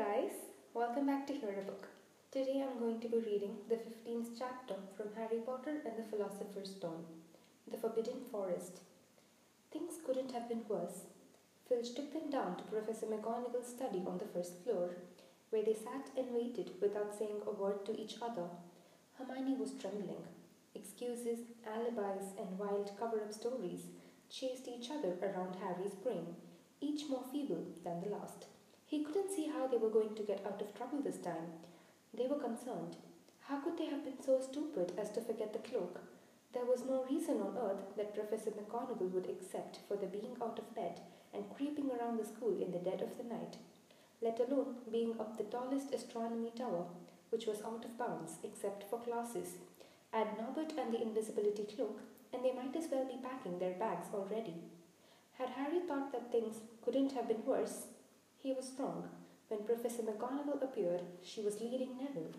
guys, welcome back to Hear a Book. Today I'm going to be reading the 15th chapter from Harry Potter and the Philosopher's Stone, The Forbidden Forest. Things couldn't have been worse. Filch took them down to Professor McGonagall's study on the first floor, where they sat and waited without saying a word to each other. Hermione was trembling. Excuses, alibis, and wild cover up stories chased each other around Harry's brain, each more feeble than the last. He couldn't see how they were going to get out of trouble this time. They were concerned. How could they have been so stupid as to forget the cloak? There was no reason on earth that Professor McGonagall would accept for their being out of bed and creeping around the school in the dead of the night, let alone being up the tallest astronomy tower, which was out of bounds except for classes. Add Norbert and the invisibility cloak, and they might as well be packing their bags already. Had Harry thought that things couldn't have been worse, he was wrong. When Professor McGonagall appeared, she was leading Neville.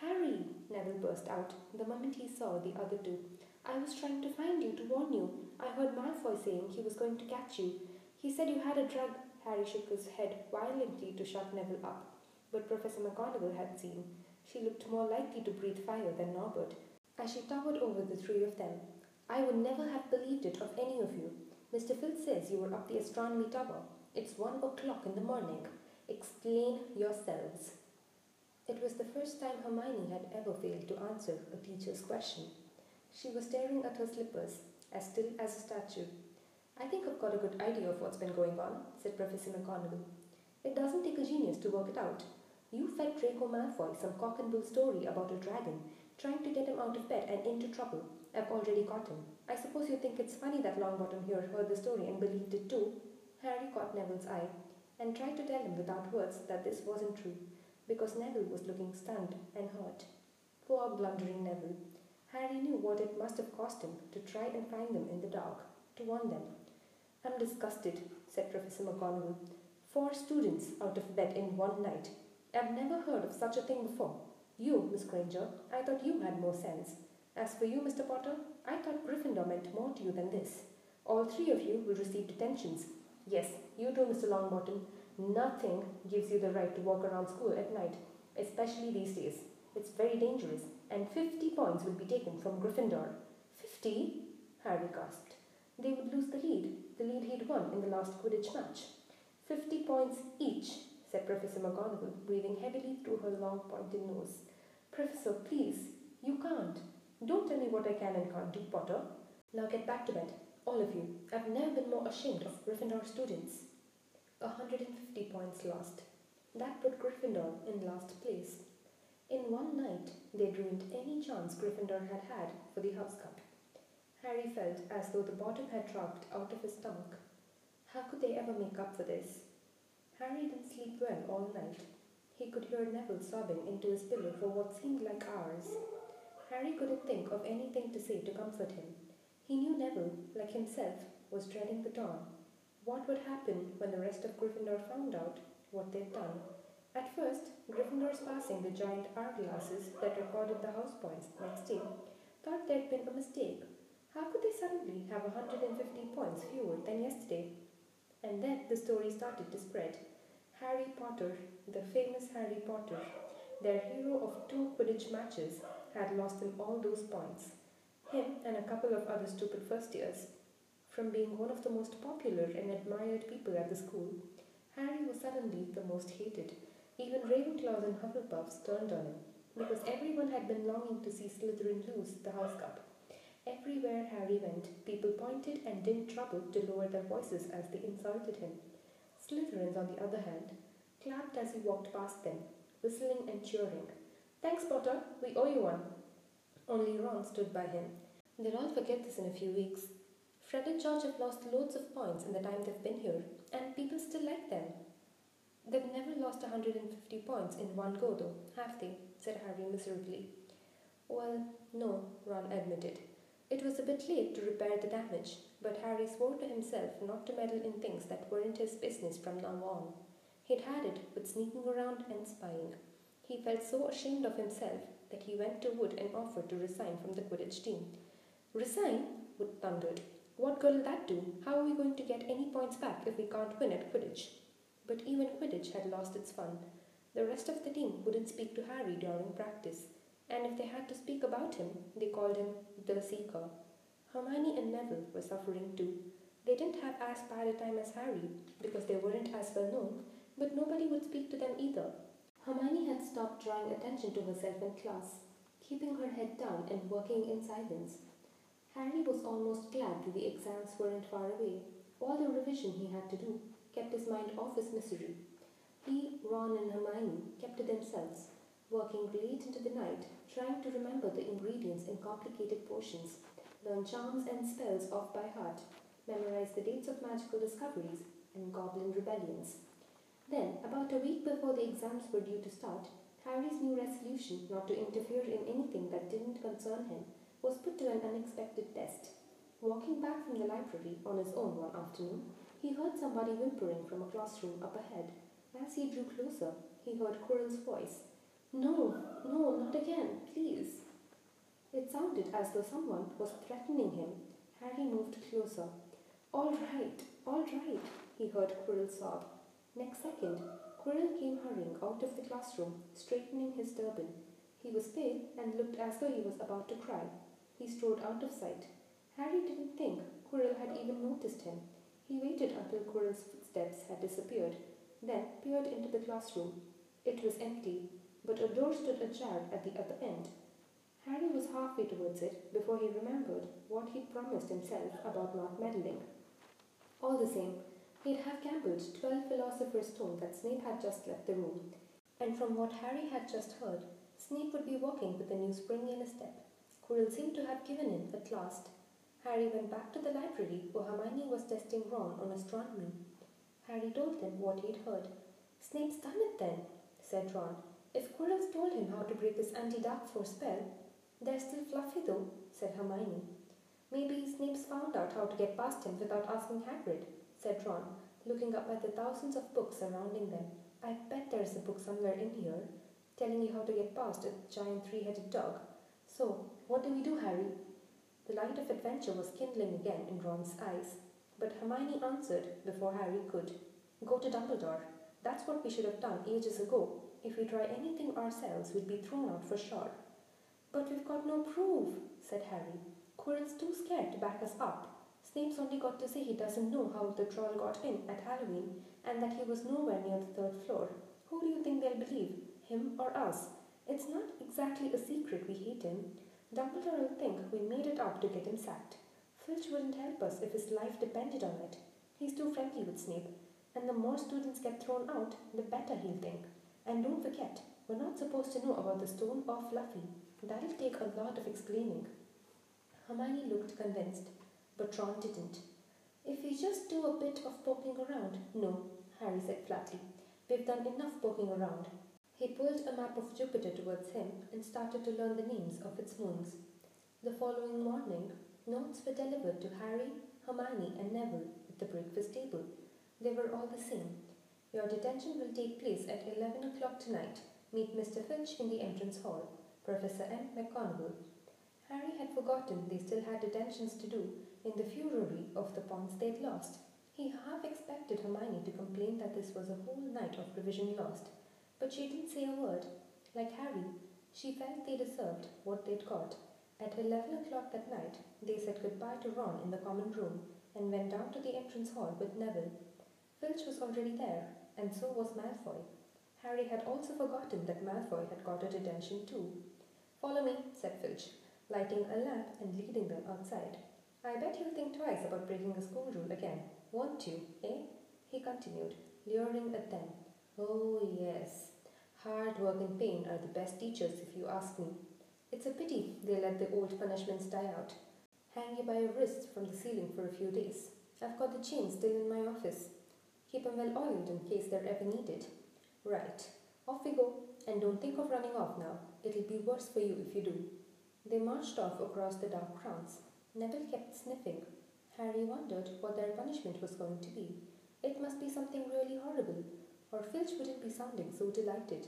Harry, Neville burst out the moment he saw the other two. I was trying to find you to warn you. I heard Malfoy saying he was going to catch you. He said you had a drug. Harry shook his head violently to shut Neville up. But Professor McGonagall had seen. She looked more likely to breathe fire than Norbert, as she towered over the three of them. I would never have believed it of any of you. Mr. Filch says you were up the astronomy tower. It's one o'clock in the morning. Explain yourselves. It was the first time Hermione had ever failed to answer a teacher's question. She was staring at her slippers, as still as a statue. I think I've got a good idea of what's been going on, said Professor McGonagall. It doesn't take a genius to work it out. You fed Draco Malfoy some cock and bull story about a dragon, trying to get him out of bed and into trouble. I've already got him. I suppose you think it's funny that Longbottom here heard the story and believed it too, Harry caught Neville's eye and tried to tell him without words that this wasn't true, because Neville was looking stunned and hurt. Poor blundering Neville. Harry knew what it must have cost him to try and find them in the dark, to warn them. I'm disgusted, said Professor McGonagall. Four students out of bed in one night. I've never heard of such a thing before. You, Miss Granger, I thought you had more sense. As for you, Mr. Potter, I thought Gryffindor meant more to you than this. All three of you will receive detentions, Yes, you too, Mr. Longbottom. Nothing gives you the right to walk around school at night, especially these days. It's very dangerous, and 50 points will be taken from Gryffindor. 50? Harry gasped. They would lose the lead, the lead he'd won in the last Quidditch match. 50 points each, said Professor McGonagall, breathing heavily through her long pointed nose. Professor, please, you can't. Don't tell me what I can and can't do, Potter. Now get back to bed. All of you, I've never been more ashamed of Gryffindor students. 150 points lost. That put Gryffindor in last place. In one night, they'd ruined any chance Gryffindor had had for the House Cup. Harry felt as though the bottom had dropped out of his stomach. How could they ever make up for this? Harry didn't sleep well all night. He could hear Neville sobbing into his pillow for what seemed like hours. Harry couldn't think of anything to say to comfort him. He knew Neville, like himself, was dreading the dawn. What would happen when the rest of Gryffindor found out what they'd done? At first, Gryffindors passing the giant hourglasses that recorded the house points next day thought there'd been a mistake. How could they suddenly have 150 points fewer than yesterday? And then the story started to spread. Harry Potter, the famous Harry Potter, their hero of two Quidditch matches, had lost them all those points him and a couple of other stupid first years. From being one of the most popular and admired people at the school, Harry was suddenly the most hated. Even Ravenclaws and Hufflepuffs turned on him, because everyone had been longing to see Slytherin lose the House Cup. Everywhere Harry went, people pointed and didn't trouble to lower their voices as they insulted him. Slytherins, on the other hand, clapped as he walked past them, whistling and cheering. Thanks, Potter, we owe you one. Only Ron stood by him. They'll all forget this in a few weeks. Fred and George have lost loads of points in the time they've been here, and people still like them. They've never lost 150 points in one go, though, have they? said Harry miserably. Well, no, Ron admitted. It was a bit late to repair the damage, but Harry swore to himself not to meddle in things that weren't his business from now on. He'd had it with sneaking around and spying. He felt so ashamed of himself that he went to Wood and offered to resign from the Quidditch team. Resign? Wood thundered. What good will that do? How are we going to get any points back if we can't win at Quidditch? But even Quidditch had lost its fun. The rest of the team wouldn't speak to Harry during practice, and if they had to speak about him, they called him the Seeker. Hermione and Neville were suffering too. They didn't have as bad a time as Harry because they weren't as well known, but nobody would speak to them either. Hermione had stopped drawing attention to herself in class, keeping her head down and working in silence. Harry was almost glad that the exams weren't far away. All the revision he had to do kept his mind off his misery. He, Ron, and Hermione kept to themselves, working late into the night, trying to remember the ingredients in complicated potions, learn charms and spells off by heart, memorize the dates of magical discoveries and goblin rebellions. Then, about a week before the exams were due to start, Harry's new resolution not to interfere in anything that didn't concern him was put to an unexpected test. Walking back from the library on his own one afternoon, he heard somebody whimpering from a classroom up ahead. As he drew closer, he heard Quirrell's voice. No, no, not again, please. It sounded as though someone was threatening him. Harry moved closer. All right, all right, he heard Quirrell sob. Next second, Quirrell came hurrying out of the classroom, straightening his turban. He was pale and looked as though he was about to cry. He strode out of sight. Harry didn't think Quirrell had even noticed him. He waited until Quirrell's footsteps had disappeared, then peered into the classroom. It was empty, but a door stood ajar at the other end. Harry was halfway towards it before he remembered what he'd promised himself about not meddling. All the same, he'd have gambled twelve philosopher's stone that Snape had just left the room, and from what Harry had just heard, Snape would be walking with a new spring in his step. Quirrell seemed to have given in at last. Harry went back to the library where Hermione was testing Ron on astronomy. Harry told them what he'd heard. Snape's done it then, said Ron. If Quirrell's told him how to break his anti-dark force spell, they're still fluffy though, said Hermione. Maybe Snape's found out how to get past him without asking Hagrid, said Ron, looking up at the thousands of books surrounding them. I bet there's a book somewhere in here telling you how to get past a giant three-headed dog. So, what do we do, Harry? The light of adventure was kindling again in Ron's eyes, but Hermione answered before Harry could. Go to Dumbledore. That's what we should have done ages ago. If we try anything ourselves, we'd be thrown out for sure. But we've got no proof, said Harry. Quirrell's too scared to back us up. Snape's only got to say he doesn't know how the troll got in at Halloween and that he was nowhere near the third floor. Who do you think they'll believe, him or us? It's not exactly a secret we hate him. Dumbledore will think we made it up to get him sacked. Filch wouldn't help us if his life depended on it. He's too friendly with Snape, and the more students get thrown out, the better he'll think. And don't forget, we're not supposed to know about the stone or Fluffy. That'll take a lot of explaining. Hermione looked convinced, but Ron didn't. If we just do a bit of poking around. No, Harry said flatly. We've done enough poking around. He pulled a map of Jupiter towards him and started to learn the names of its moons. The following morning, notes were delivered to Harry, Hermione, and Neville at the breakfast table. They were all the same. Your detention will take place at 11 o'clock tonight. Meet Mr. Filch in the entrance hall. Professor M. McGonagall. Harry had forgotten they still had detentions to do in the fury of the pawns they'd lost. He half expected Hermione to complain that this was a whole night of revision lost. But she didn't say a word. Like Harry, she felt they deserved what they'd got. At eleven o'clock that night, they said goodbye to Ron in the common room and went down to the entrance hall with Neville. Filch was already there, and so was Malfoy. Harry had also forgotten that Malfoy had got a detention too. Follow me, said Filch, lighting a lamp and leading them outside. I bet you'll think twice about breaking the school rule again, won't you, eh? He continued, leering at them. Oh, yes. Hard work and pain are the best teachers, if you ask me. It's a pity they let the old punishments die out. Hang you by your wrists from the ceiling for a few days. I've got the chains still in my office. Keep 'em well oiled in case they're ever needed. Right. Off we go. And don't think of running off now. It'll be worse for you if you do. They marched off across the dark grounds. Neville kept sniffing. Harry wondered what their punishment was going to be. It must be something really horrible, or Filch wouldn't be sounding so delighted.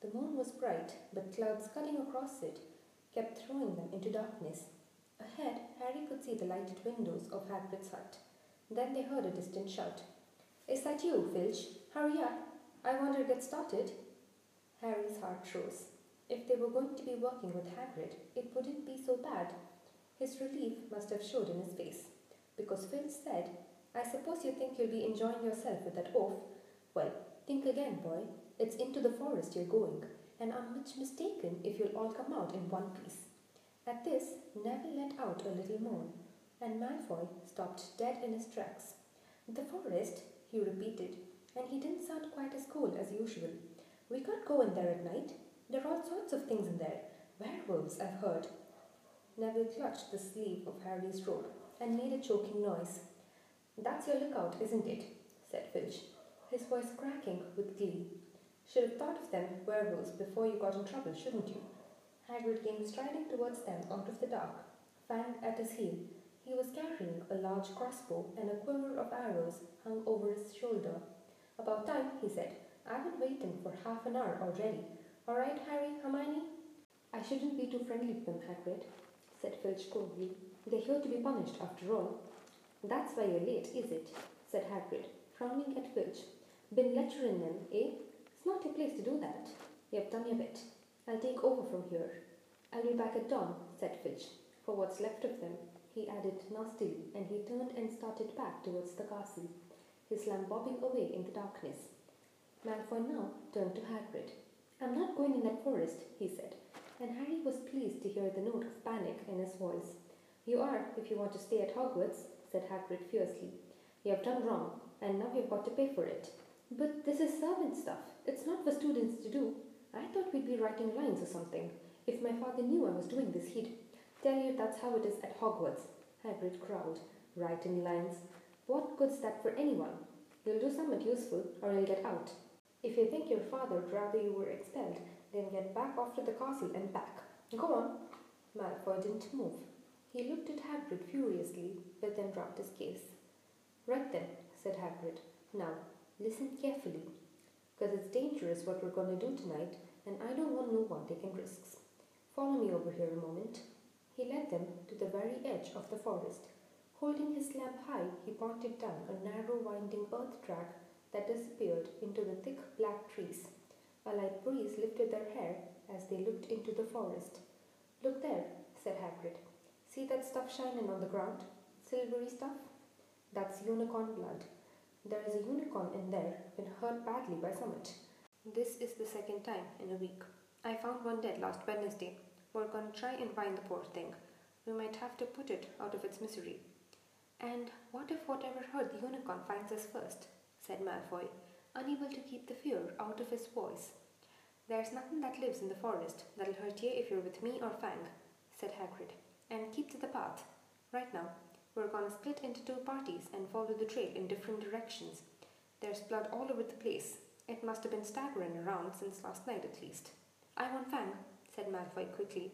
The moon was bright, but clouds cutting across it kept throwing them into darkness. Ahead, Harry could see the lighted windows of Hagrid's hut. Then they heard a distant shout. Is that you, Filch? Hurry up. I want to get started. Harry's heart rose. If they were going to be working with Hagrid, it wouldn't be so bad. His relief must have showed in his face, because Filch said, I suppose you think you'll be enjoying yourself with that oaf. Well, think again, boy. It's into the forest you're going, and I'm much mistaken if you'll all come out in one piece. At this, Neville let out a little moan, and Malfoy stopped dead in his tracks. The forest, he repeated, and he didn't sound quite as cool as usual. We can't go in there at night. There are all sorts of things in there. Werewolves, I've heard. Neville clutched the sleeve of Harry's robe and made a choking noise. That's your lookout, isn't it? said Filch, his voice cracking with glee. Should have thought of them werewolves before you got in trouble, shouldn't you? Hagrid came striding towards them out of the dark, Fang at his heel. He was carrying a large crossbow and a quiver of arrows hung over his shoulder. About time, he said. I've been waiting for half an hour already. All right, Harry, Hermione? I shouldn't be too friendly with them, Hagrid, said Filch coldly. They're here to be punished, after all. That's why you're late, is it? said Hagrid, frowning at Filch. Been lecturing them, eh? It's not your place to do that. You've done your bit. I'll take over from here. I'll be back at dawn, said Filch. For what's left of them, he added nastily, and he turned and started back towards the castle, his lamp bobbing away in the darkness. Malfoy now turned to Hagrid. I'm not going in that forest, he said, and Harry was pleased to hear the note of panic in his voice. You are, if you want to stay at Hogwarts, said Hagrid fiercely. You have done wrong, and now you've got to pay for it. But this is servant stuff. It's not for students to do. I thought we'd be writing lines or something. If my father knew I was doing this, he'd tell you that's how it is at Hogwarts. Hagrid growled. Writing lines. What good's that for anyone? You'll do something useful, or you'll get out. If you think your father would rather you were expelled, then get back off to the castle and back. Go on. Malfoy didn't move. He looked at Hagrid furiously, but then dropped his gaze. Right then, said Hagrid. Now, listen carefully, because it's dangerous what we're going to do tonight, and I don't want no one taking risks. Follow me over here a moment. He led them to the very edge of the forest. Holding his lamp high, he pointed down a narrow, winding earth track that disappeared into the thick black trees. A light breeze lifted their hair as they looked into the forest. Look there, said Hagrid. See that stuff shining on the ground? Silvery stuff? That's unicorn blood. There is a unicorn in there, been hurt badly by Summit. This is the second time in a week. I found one dead last Wednesday. We're to try and find the poor thing. We might have to put it out of its misery. And what if whatever hurt the unicorn finds us first? said Malfoy, unable to keep the fear out of his voice. There's nothing that lives in the forest that'll hurt you if you're with me or Fang, said Hagrid, and keep to the path. Right now, we're gonna split into two parties and follow the trail in different directions. There's blood all over the place. It must have been staggering around since last night at least. I want Fang, said Malfoy quickly,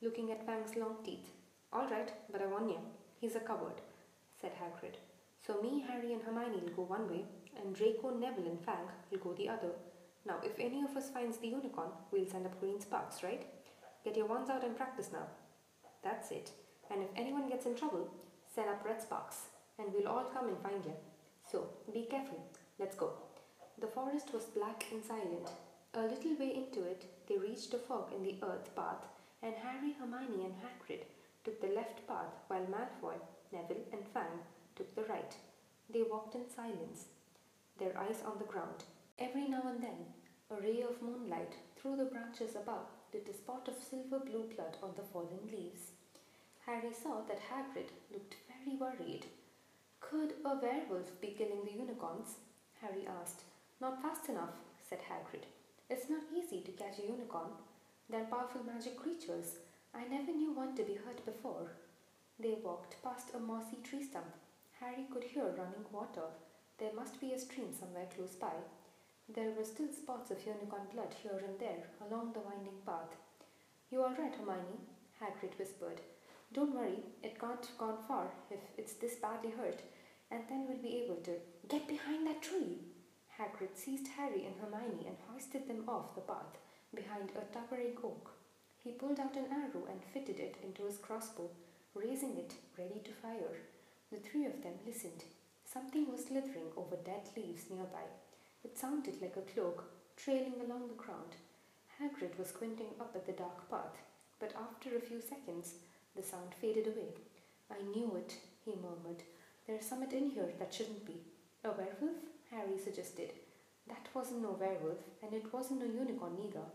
looking at Fang's long teeth. All right, but I warn you, he's a coward, said Hagrid. So me, Harry, and Hermione will go one way, and Draco, Neville, and Fang will go the other. Now, if any of us finds the unicorn, we'll send up green sparks, right? Get your wands out and practice now. That's it. And if anyone gets in trouble, send up red sparks, and we'll all come and find you. So, be careful. Let's go. The forest was black and silent. A little way into it, they reached a fork in the earth path, and Harry, Hermione, and Hagrid took the left path, while Malfoy, Neville, and Fang took the right. They walked in silence, their eyes on the ground. Every now and then, a ray of moonlight through the branches above lit a spot of silver blue blood on the fallen leaves. Harry saw that Hagrid looked very worried. Could a werewolf be killing the unicorns? Harry asked. Not fast enough, said Hagrid. It's not easy to catch a unicorn. They're powerful magic creatures. I never knew one to be hurt before. They walked past a mossy tree stump. Harry could hear running water. There must be a stream somewhere close by. There were still spots of unicorn blood here and there along the winding path. You all right, Hermione? Hagrid whispered. Don't worry, it can't have gone far if it's this badly hurt, and then we'll be able to get behind that tree. Hagrid seized Harry and Hermione and hoisted them off the path behind a towering oak. He pulled out an arrow and fitted it into his crossbow, raising it ready to fire. The three of them listened. Something was slithering over dead leaves nearby. It sounded like a cloak trailing along the ground. Hagrid was squinting up at the dark path, but after a few seconds, the sound faded away. I knew it, he murmured. There's something in here that shouldn't be. A werewolf? Harry suggested. That wasn't no werewolf, and it wasn't no unicorn either,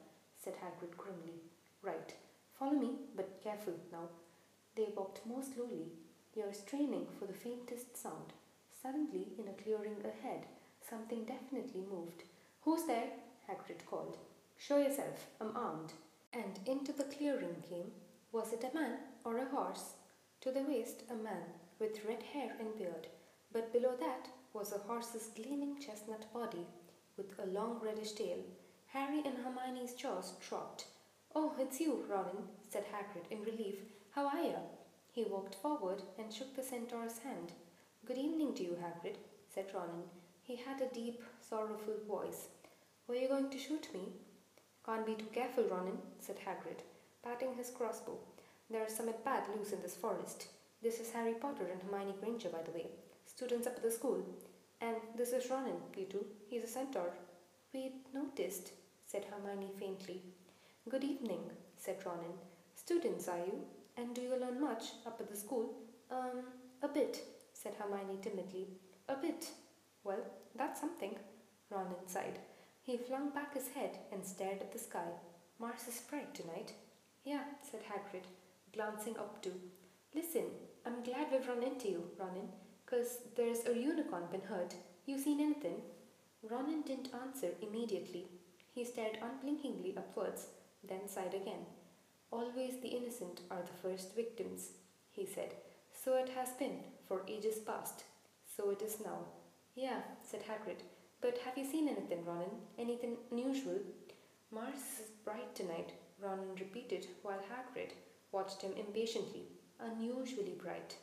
said Hagrid grimly. Right. Follow me, but careful now. They walked more slowly, ears straining for the faintest sound. Suddenly, in a clearing ahead, something definitely moved. Who's there? Hagrid called. Show yourself, I'm armed. And into the clearing came, was it a man or a horse? To the waist, a man, with red hair and beard, but below that was a horse's gleaming chestnut body, with a long reddish tail. Harry and Hermione's jaws dropped. Oh, it's you, Ronan, said Hagrid in relief. How are you? He walked forward and shook the centaur's hand. Good evening to you, Hagrid, said Ronan. He had a deep, sorrowful voice. Were you going to shoot me? Can't be too careful, Ronan, said Hagrid, patting his crossbow. There's some bad loose in this forest. This is Harry Potter and Hermione Granger, by the way, students up at the school. And this is Ronan, you two. He's a centaur. We'd noticed, said Hermione faintly. Good evening, said Ronan. Students, are you? And do you learn much up at the school? Um, a bit, said Hermione timidly. A bit. Well, that's something, Ronan sighed. He flung back his head and stared at the sky. Mars is bright tonight. Yeah, said Hagrid, glancing up too. Listen, I'm glad we've run into you, Ronan, 'cause there's a unicorn been hurt. You seen anything? Ronan didn't answer immediately. He stared unblinkingly upwards, then sighed again. Always the innocent are the first victims, he said. So it has been, for ages past. So it is now. Yeah, said Hagrid. But have you seen anything, Ronan? Anything unusual? Mars is bright tonight, Ronan repeated while Hagrid watched him impatiently. Unusually bright.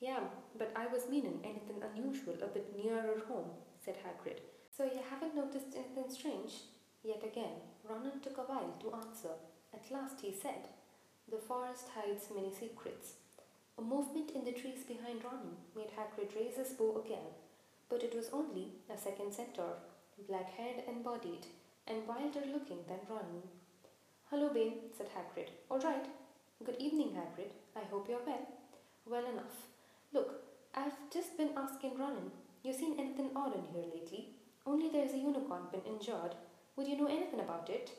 Yeah, but I was meaning anything unusual a bit nearer home, said Hagrid. So you haven't noticed anything strange? Yet again, Ronan took a while to answer. At last he said, The forest hides many secrets. A movement in the trees behind Ronan made Hagrid raise his bow again, but it was only a second centaur, black-haired and bodied, and wilder looking than Ronan. Hello, Bane, said Hagrid. All right. Good evening, Hagrid. I hope you're well. Well enough. Look, I've just been asking Ronan, you seen anything odd in here lately? Only there's a unicorn been injured. Would you know anything about it?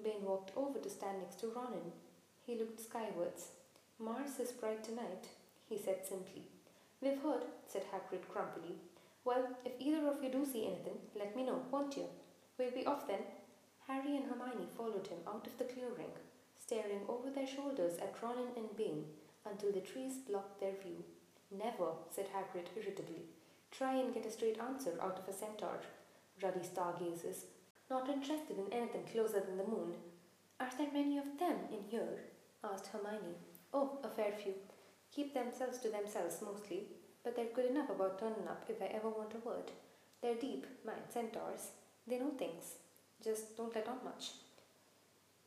Bane walked over to stand next to Ronan. He looked skywards. Mars is bright tonight, he said simply. We've heard, said Hagrid grumpily. Well, if either of you do see anything, let me know, won't you? We'll be off then. Harry and Hermione followed him out of the clearing, staring over their shoulders at Ronan and Bane until the trees blocked their view. Never, said Hagrid irritably. Try and get a straight answer out of a centaur. Ruddy stargazers. Not interested in anything closer than the moon. Are there many of them in here? asked Hermione. Oh, a fair few. Keep themselves to themselves mostly, but they're good enough about turning up if I ever want a word. They're deep, mind, centaurs. They know things. Just don't let on much.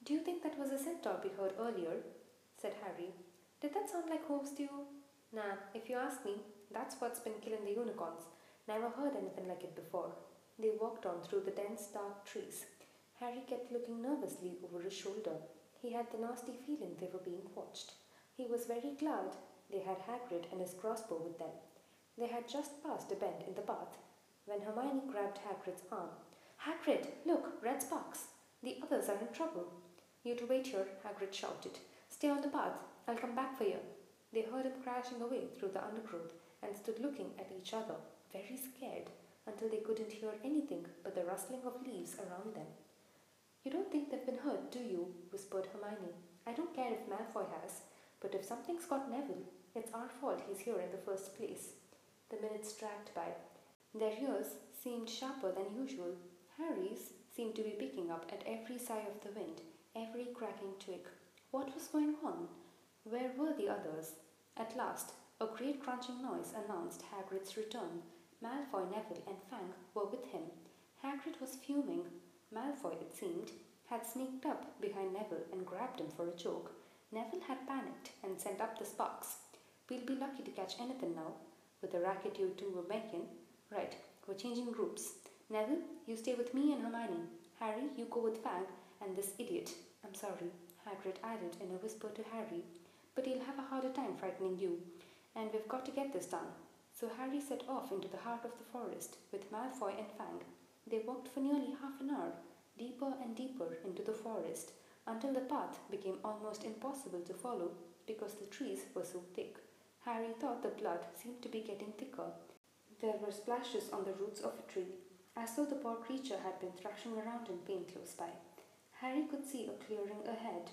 Do you think that was a centaur we heard earlier? said Harry. Did that sound like hooves to you? Nah, if you ask me, that's what's been killing the unicorns. Never heard anything like it before. They walked on through the dense dark trees. Harry kept looking nervously over his shoulder. He had the nasty feeling they were being watched. He was very glad they had Hagrid and his crossbow with them. They had just passed a bend in the path when Hermione grabbed Hagrid's arm. Hagrid, look, red sparks. The others are in trouble. You to wait here, Hagrid shouted. Stay on the path. I'll come back for you. They heard him crashing away through the undergrowth and stood looking at each other, very scared, until they couldn't hear anything but the rustling of leaves around them. You don't think they've been hurt, do you? whispered Hermione. I don't care if Malfoy has, but if something's got Neville, it's our fault he's here in the first place. The minutes dragged by. Their ears seemed sharper than usual. Harry's seemed to be picking up at every sigh of the wind, every cracking twig. What was going on? Where were the others? At last, a great crunching noise announced Hagrid's return. Malfoy, Neville, and Fang were with him. Hagrid was fuming. Malfoy, it seemed, had sneaked up behind Neville and grabbed him for a joke. Neville had panicked and sent up the sparks. We'll be lucky to catch anything now, with the racket you two were making. Right, we're changing groups. Neville, you stay with me and Hermione. Harry, you go with Fang and this idiot. I'm sorry, Hagrid added in a whisper to Harry, but he'll have a harder time frightening you, and we've got to get this done. So Harry set off into the heart of the forest with Malfoy and Fang. They walked for nearly half an hour, deeper and deeper into the forest, until the path became almost impossible to follow because the trees were so thick. Harry thought the blood seemed to be getting thicker. There were splashes on the roots of a tree, as though the poor creature had been thrashing around in pain close by. Harry could see a clearing ahead,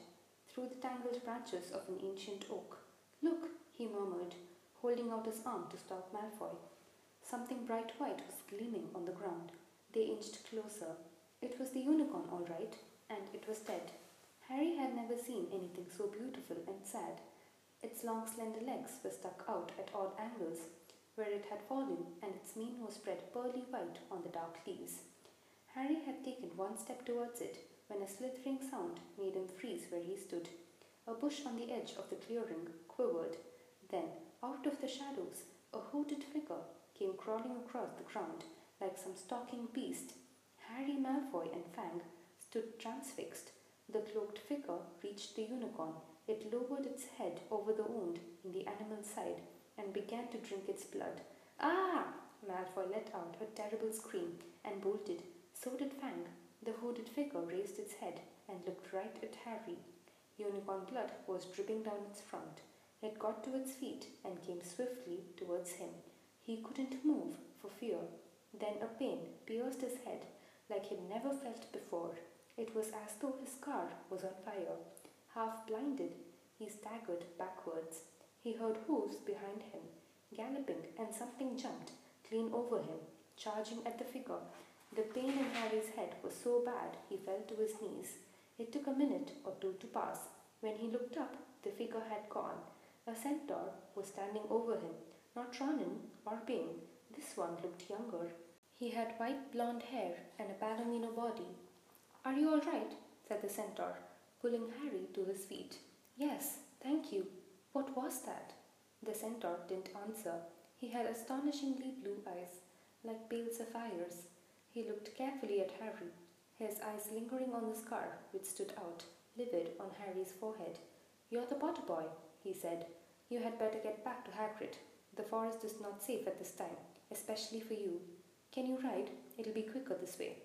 through the tangled branches of an ancient oak. Look, he murmured, holding out his arm to stop Malfoy. Something bright white was gleaming on the ground. They inched closer. It was the unicorn, all right, and it was dead. Harry had never seen anything so beautiful and sad. Its long, slender legs were stuck out at odd angles where it had fallen, and its mane was spread pearly white on the dark leaves. Harry had taken one step towards it when a slithering sound made him freeze where he stood. A bush on the edge of the clearing quivered. Then, out of the shadows, a hooded figure came crawling across the ground like some stalking beast. Harry Malfoy and Fang stood transfixed. The cloaked figure reached the unicorn. It lowered its head over the wound in the animal's side and began to drink its blood. Ah! Malfoy let out a terrible scream and bolted. So did Fang. The hooded figure raised its head and looked right at Harry. Unicorn blood was dripping down its front. It got to its feet and came swiftly towards him. He couldn't move for fear. Then a pain pierced his head like he'd never felt before. It was as though his car was on fire. Half blinded, he staggered backwards. He heard hoofs behind him, galloping, and something jumped clean over him, charging at the figure. The pain in Harry's head was so bad he fell to his knees. It took a minute or two to pass. When he looked up, the figure had gone. A centaur was standing over him, not Ronan or Bane. This one looked younger. He had white blonde hair and a palomino body. Are you all right? said the centaur, pulling Harry to his feet. Yes, thank you. What was that? The centaur didn't answer. He had astonishingly blue eyes, like pale sapphires. He looked carefully at Harry, his eyes lingering on the scar which stood out, livid, on Harry's forehead. You're the Potter boy, he said. You had better get back to Hagrid. The forest is not safe at this time, especially for you. Can you ride? It'll be quicker this way.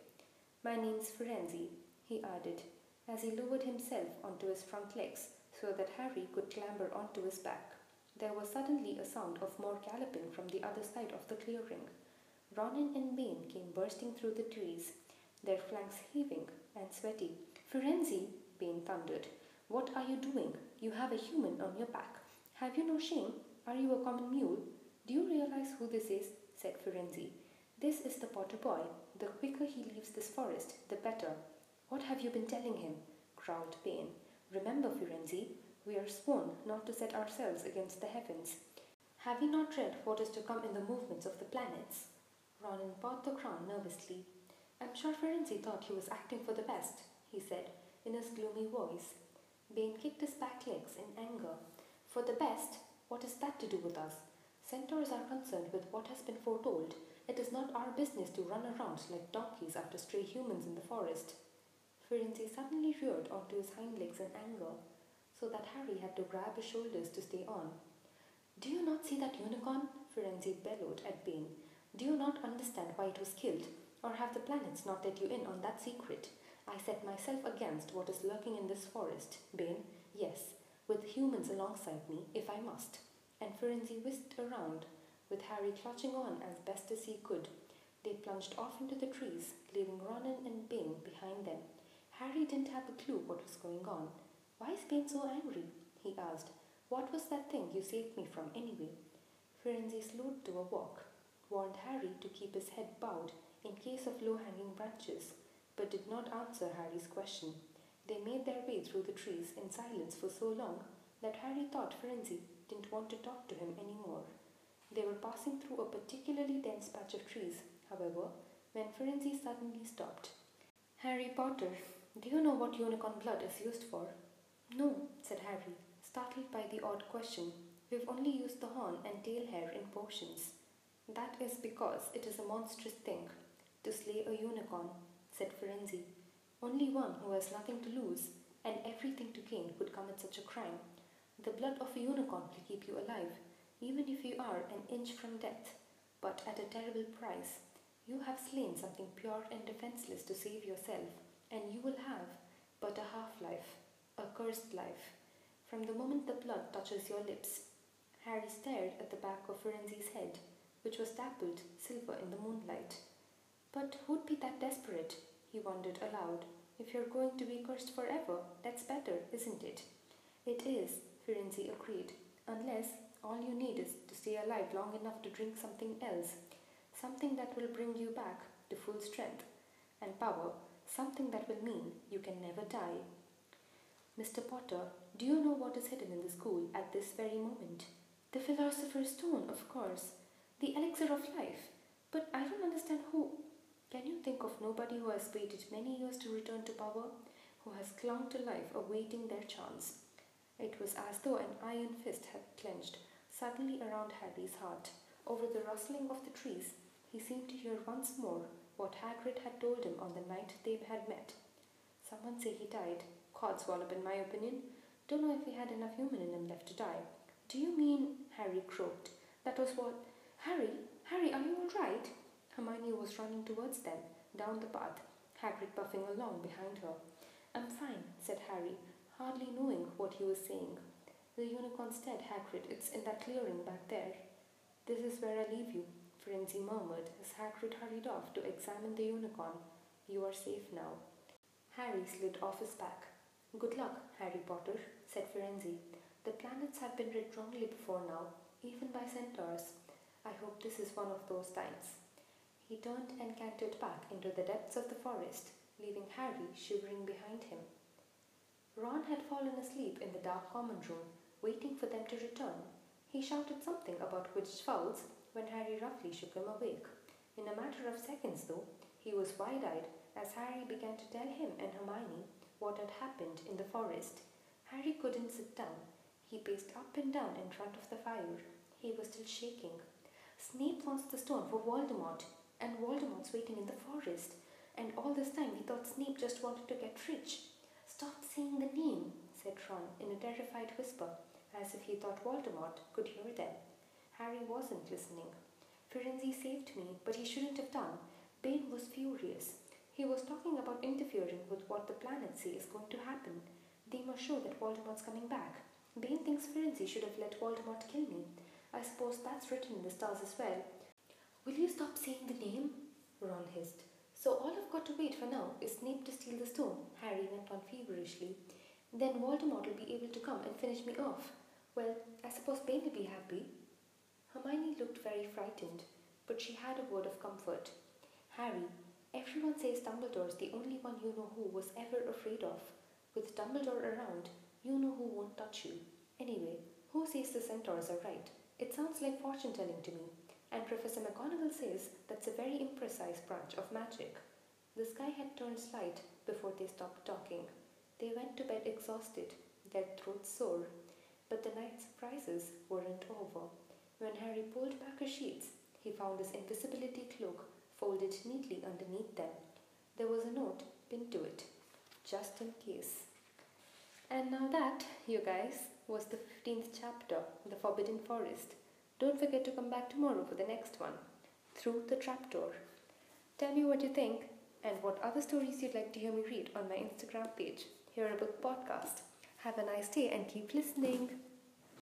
My name's Firenze, he added, as he lowered himself onto his front legs so that Harry could clamber onto his back. There was suddenly a sound of more galloping from the other side of the clearing. Ronan and Bane came bursting through the trees, their flanks heaving and sweaty. Firenze, Bane thundered, what are you doing? You have a human on your back. Have you no shame? Are you a common mule? Do you realize who this is? said Firenze. This is the Potter boy. The quicker he leaves this forest, the better. What have you been telling him? growled Bane. Remember, Firenze, we are sworn not to set ourselves against the heavens. Have you not read what is to come in the movements of the planets? Ronan pawed the crown nervously. I'm sure Firenze thought he was acting for the best, he said in his gloomy voice. Bane kicked his back legs in anger. For the best? What has that to do with us? Centaurs are concerned with what has been foretold. It is not our business to run around like donkeys after stray humans in the forest. Firenze suddenly reared onto his hind legs in anger, so that Harry had to grab his shoulders to stay on. Do you not see that unicorn? Firenze bellowed at Bane. Do you not understand why it was killed? Or have the planets not let you in on that secret? I set myself against what is lurking in this forest, Bane. Yes, with humans alongside me, if I must. And Firenze whisked around, with Harry clutching on as best as he could. They plunged off into the trees, leaving Ronan and Bane behind them. Harry didn't have a clue what was going on. Why is Bane so angry? he asked. What was that thing you saved me from anyway? Firenze slowed to a walk, warned Harry to keep his head bowed in case of low hanging branches, but did not answer Harry's question. They made their way through the trees in silence for so long that Harry thought Firenze didn't want to talk to him any more. They were passing through a particularly dense patch of trees, however, when Firenze suddenly stopped. Harry Potter, do you know what unicorn blood is used for? No, said Harry, startled by the odd question. We've only used the horn and tail hair in potions. That is because it is a monstrous thing. To slay a unicorn, said Firenze. Only one who has nothing to lose and everything to gain would commit such a crime. The blood of a unicorn will keep you alive, even if you are an inch from death, but at a terrible price. You have slain something pure and defenseless to save yourself, and you will have but a half life, a cursed life. From the moment the blood touches your lips, Harry stared at the back of Firenze's head, which was dappled silver in the moonlight. But who'd be that desperate? he wondered aloud. If you're going to be cursed forever, that's better, isn't it? It is, Firenze agreed, unless all you need is to stay alive long enough to drink something else, something that will bring you back to full strength and power, something that will mean you can never die. Mr. Potter, do you know what is hidden in the school at this very moment? The Philosopher's Stone, of course. The elixir of life. But I don't understand who. Can you think of nobody who has waited many years to return to power, who has clung to life awaiting their chance? It was as though an iron fist had clenched suddenly around Harry's heart. Over the rustling of the trees, he seemed to hear once more what Hagrid had told him on the night they had met. Someone say he died. Codswallop, in my opinion. Don't know if he had enough human in him left to die. Do you mean? Harry croaked. That was what. Harry, Harry, are you all right? Hermione was running towards them, down the path, Hagrid puffing along behind her. I'm fine, said Harry, hardly knowing what he was saying. The unicorn stared Hagrid. It's in that clearing back there. This is where I leave you, Firenze murmured as Hagrid hurried off to examine the unicorn. You are safe now. Harry slid off his back. Good luck, Harry Potter, said Firenze. The planets have been read wrongly before now, even by centaurs. I hope this is one of those times. He turned and cantered back into the depths of the forest, leaving Harry shivering behind him. Ron had fallen asleep in the dark common room, waiting for them to return. He shouted something about Quidditch fouls when Harry roughly shook him awake. In a matter of seconds, though, he was wide eyed as Harry began to tell him and Hermione what had happened in the forest. Harry couldn't sit down. He paced up and down in front of the fire. He was still shaking. Snape wants the stone for Voldemort, and Voldemort's waiting in the forest. And all this time he thought Snape just wanted to get rich. Stop saying the name, said Ron in a terrified whisper, as if he thought Voldemort could hear them. Harry wasn't listening. Firenze saved me, but he shouldn't have done. Bane was furious. He was talking about interfering with what the planets say is going to happen. They must show that Voldemort's coming back. Bane thinks Firenze should have let Voldemort kill me. I suppose that's written in the stars as well, Will you stop saying the name? Ron hissed. So all I've got to wait for now is Snape to steal the stone, Harry went on feverishly. Then Voldemort will be able to come and finish me off. Well, I suppose Bane will be happy. Hermione looked very frightened, but she had a word of comfort. Harry, everyone says Dumbledore's the only one you know who was ever afraid of. With Dumbledore around, you know who won't touch you. Anyway, who says the centaurs are right? It sounds like fortune telling to me and Professor McGonagall says that's a very imprecise branch of magic. The sky had turned slight before they stopped talking. They went to bed exhausted, their throats sore, but the night's surprises weren't over. When Harry pulled back her sheets, he found his invisibility cloak folded neatly underneath them. There was a note pinned to it, just in case. And now that, you guys, was the 15th chapter, The Forbidden Forest. Don't forget to come back tomorrow for the next one, Through the Trapdoor. Tell me what you think and what other stories you'd like to hear me read on my Instagram page, Hear a Book Podcast. Have a nice day and keep listening.